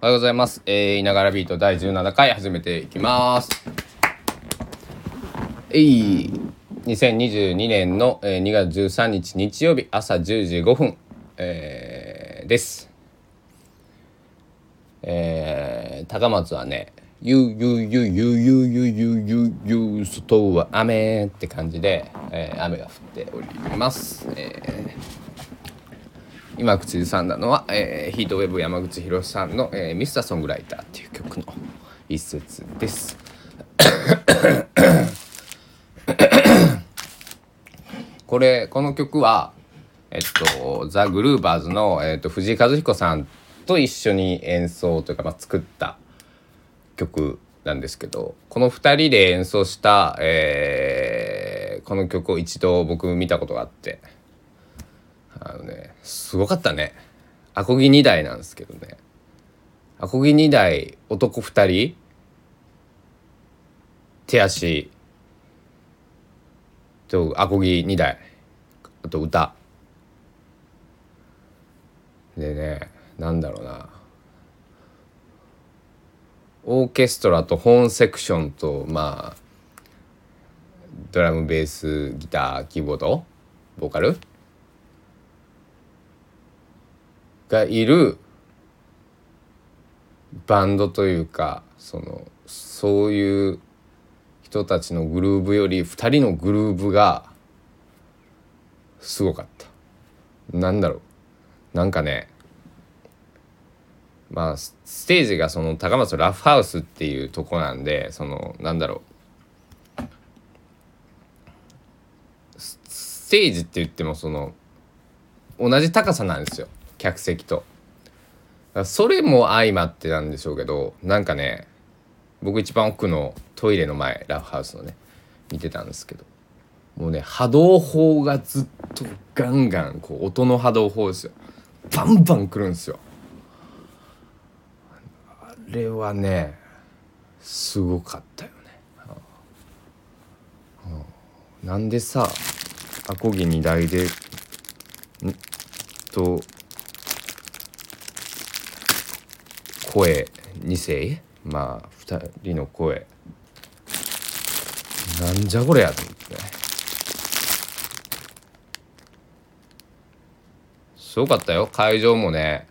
おはようございます。えー、いながらビート第17回始めていきます。えい、2022年の、えー2月13日日曜日朝10時5分、えーです。えー、高松はね、ゆうゆうゆうゆうゆうゆうゆうゆうゆ外は雨って感じで、えー雨が降っております。えー今口ずさんだのは、えーヒートウェブ山口博さんの、えーミスターソングライター」っていう曲の一節です。これこの曲はえっとザ・グルーバーズの、えっと、藤井和彦さんと一緒に演奏というか、まあ、作った曲なんですけどこの2人で演奏した、えーこの曲を一度僕見たことがあって。すごかったね。アコギ2台なんですけどね。アコギ2台男2人手足とアコギ2台あと歌。でねなんだろうな。オーケストラとホーンセクションとまあドラムベースギターキーボードボーカルがいるバンドというかそのそういう人たちのグルーブより2人のグルーブがすごかった。なんだろう。なんかねまあステージがその高松ラフハウスっていうとこなんでそのなんだろう。ステージって言ってもその同じ高さなんですよ。客席と。それも相まってなんでしょうけどなんかね僕一番奥のトイレの前ラフハウスのね見てたんですけど。もうね波動砲がずっとガンガンこう音の波動砲ですよ。バンバン来るんですよ。あれはねすごかったよね、うん。なんでさアコギ2台でん？と声2声まあ2人の声。なんじゃこれやと思って。すごかったよ。会場もね。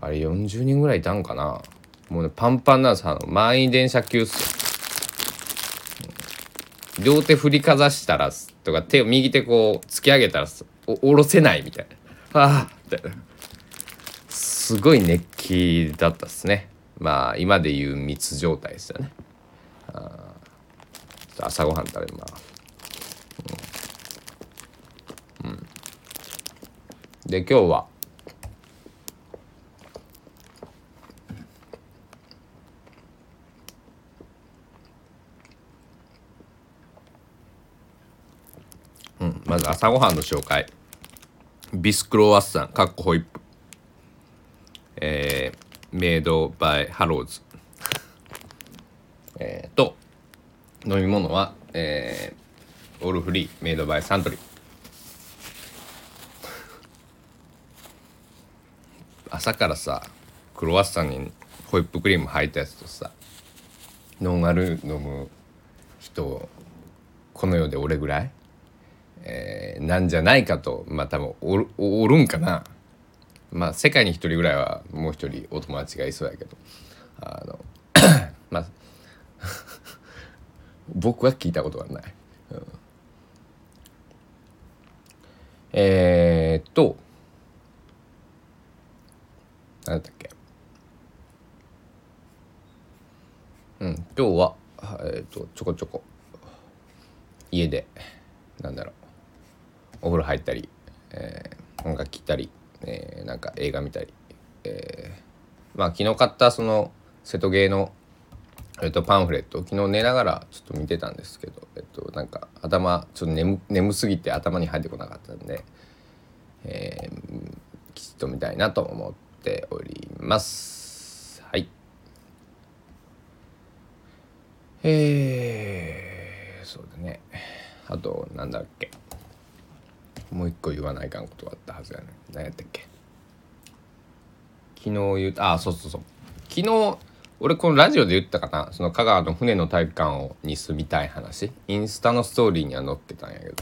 あれ40人ぐらいいたんかな。もうねパンパンなんですあの満員電車級っすよ。両手振りかざしたらす。とか手を右手こう突き上げたらお下ろせないみたいな。ああみたいなすごい熱気だったっすね。まあ今でいう密状態ですよね。あ朝ごはん食べます。うん、うん。で今日はうんまず朝ごはんの紹介。ビスクロワッサンかっこホイップ。えー、メイドバイハローズえー、と飲み物はえー、オールフリーメイドバイサントリー朝からさクロワッサンにホイップクリーム入ったやつとさノンアル飲む人この世で俺ぐらい、えーなんじゃないかとまあ多分おるおるんかな。まあ世界に一人ぐらいはもう一人お友達がいそうやけど。あの まあ 僕は聞いたことがない、うん。えー、っと何だったっけ。うん今日はえー、っとちょこちょこ。家でなんだろう。お風呂入ったり、えー音楽聴いたり、えーなんか映画見たり、えーまあ昨日買ったその瀬戸芸の、えっとパンフレットを昨日寝ながらちょっと見てたんですけど、えっとなんか頭ちょっと眠眠すぎて頭に入ってこなかったんで、えーきちっと見たいなと思っております。はい。えー、そうだね。あとなんだっけ。もう一個言わないかんことがあったはずやね。何やったっけ？昨日言うあそうそうそう。昨日俺このラジオで言ったかな？その香川の船の体育館をに住みたい話。インスタのストーリーには載ってたんやけど。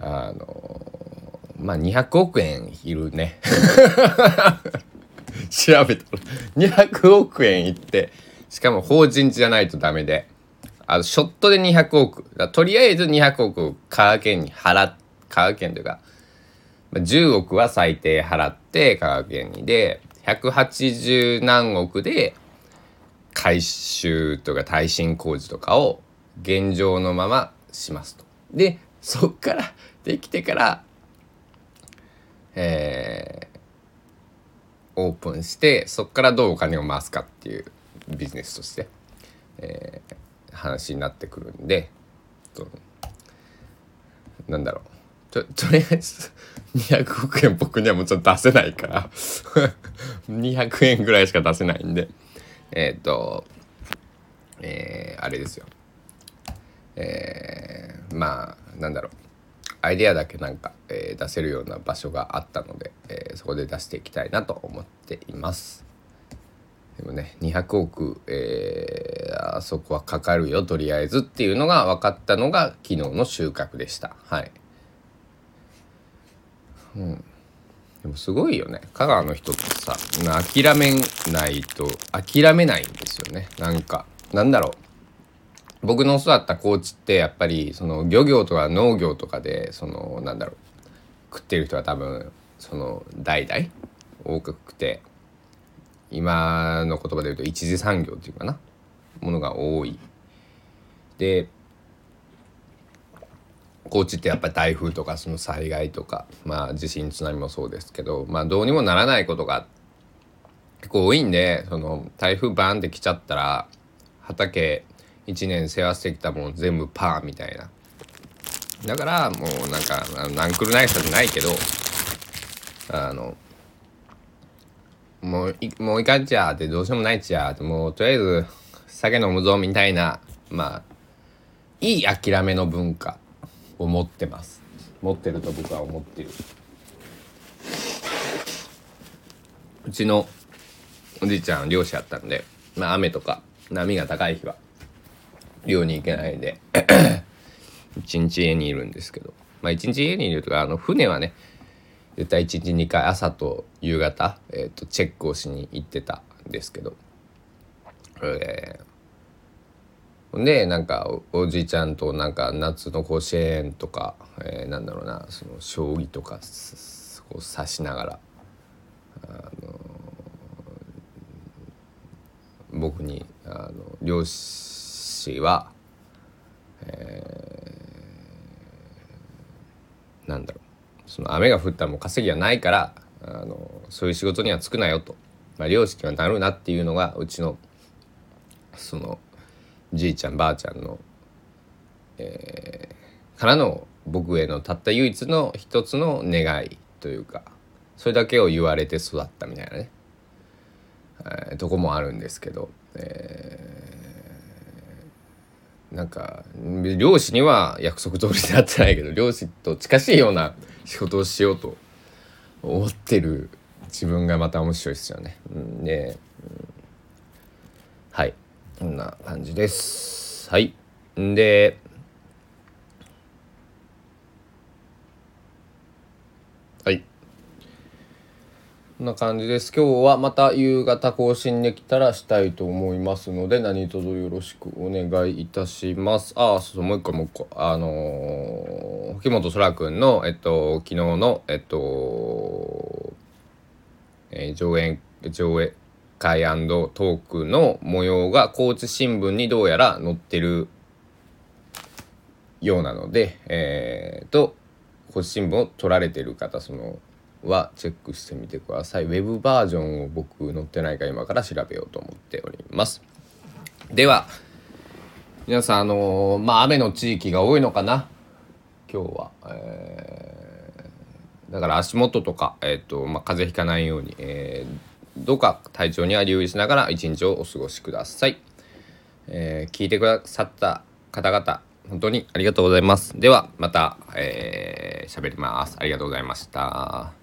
あのまあ200億円いるね。調べたら。200億円いってしかも法人じゃないとダメで。あのショットで200億。とりあえず200億香川県に払って香川県というか10億は最低払って香川県にで180何億で改修とか耐震工事とかを現状のまましますと。でそっからできてからえー、オープンしてそっからどうお金を回すかっていうビジネスとして、えー、話になってくるんでなんだろうと とりあえず200億円僕にはもちろん出せないから。200円ぐらいしか出せないんで。えっ、ー、とえー、あれですよ。えー、まあなんだろう。アイデアだけなんか、えー、出せるような場所があったので、えー、そこで出していきたいなと思っています。でもね200億、えー、あそこはかかるよとりあえずっていうのが分かったのが昨日の収穫でした。はい。うん。でもすごいよね。香川の人ってさ諦めないと諦めないんですよね。なんかなんだろう。僕の育った高知ってやっぱりその漁業とか農業とかでそのなんだろう。食ってる人は多分その代々多くて今の言葉で言うと一次産業っていうかな。ものが多い。で高知ってやっぱり台風とかその災害とかまあ地震津波もそうですけどまあどうにもならないことが結構多いんでその台風バーンって来ちゃったら畑1年世話してきたもの全部パーみたいな。だからもうなんかナンクルナイスじゃないけどあのもういもういかんちゃってどうしようもないっちゃってもうとりあえず酒飲むぞみたいなまあいい諦めの文化。を持ってます。持ってると僕は思ってる。うちのおじいちゃん漁師やったんでまあ雨とか波が高い日は漁に行けないで 一日家にいるんですけど。まあ一日家にいるとかあの船はね絶対1日2回朝と夕方、えーと、チェックをしに行ってたんですけど、えー、でなんかおじいちゃんとなんか夏の甲子園とか、えー、なんだろうなその将棋とかこう指しながら、あのー、僕にあの漁師は、えー、なんだろうその雨が降ったらもう稼ぎはないからあのそういう仕事には就くなよと、まあ、漁師にはなるなっていうのがうちのそのじいちゃんばあちゃんの、えー、からの僕へのたった唯一の一つの願いというかそれだけを言われて育ったみたいなね、えー、とこもあるんですけど、えー、なんか漁師には約束通りでやってないけど漁師と近しいような仕事をしようと思ってる自分がまた面白いですよね。うん、で、うん、はいこんな感じです。はいではいこんな感じです。今日はまた夕方更新できたらしたいと思いますので、何卒よろしくお願いいたします。ああ、そうそう、もう一個もう一個。あのー、木本空くんの、えっと、昨日の、えっと、えー、上演、上映会トークの模様が高知新聞にどうやら載ってるようなので、えー、と、高知新聞を取られてる方、その、はチェックしてみてください。ウェブバージョンを僕載ってないか今から調べようと思っております。では、皆さん、あのー、まあ、雨の地域が多いのかな今日は。えー、だから足元とか、えっ、ー、と、まあ、風邪ひかないように、えー、どうか体調には留意しながら一日をお過ごしください。えー、聞いてくださった方々、本当にありがとうございます。では、また、えー、喋ります。ありがとうございました。